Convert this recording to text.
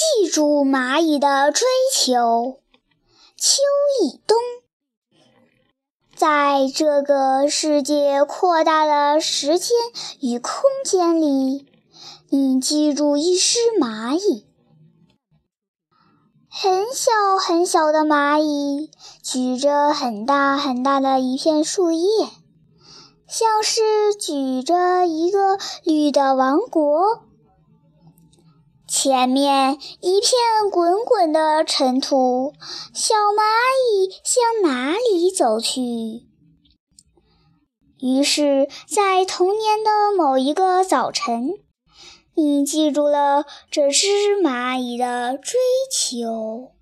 记住蚂蚁的追求。秋以冬，在这个世界扩大的时间与空间里，你记住一只蚂蚁。很小很小的蚂蚁举着很大很大的一片树叶，像是举着一个绿的王国。前面一片滚滚的尘土，小蚂蚁向哪里走去？于是，在童年的某一个早晨。你记住了这只蚂蚁的追求。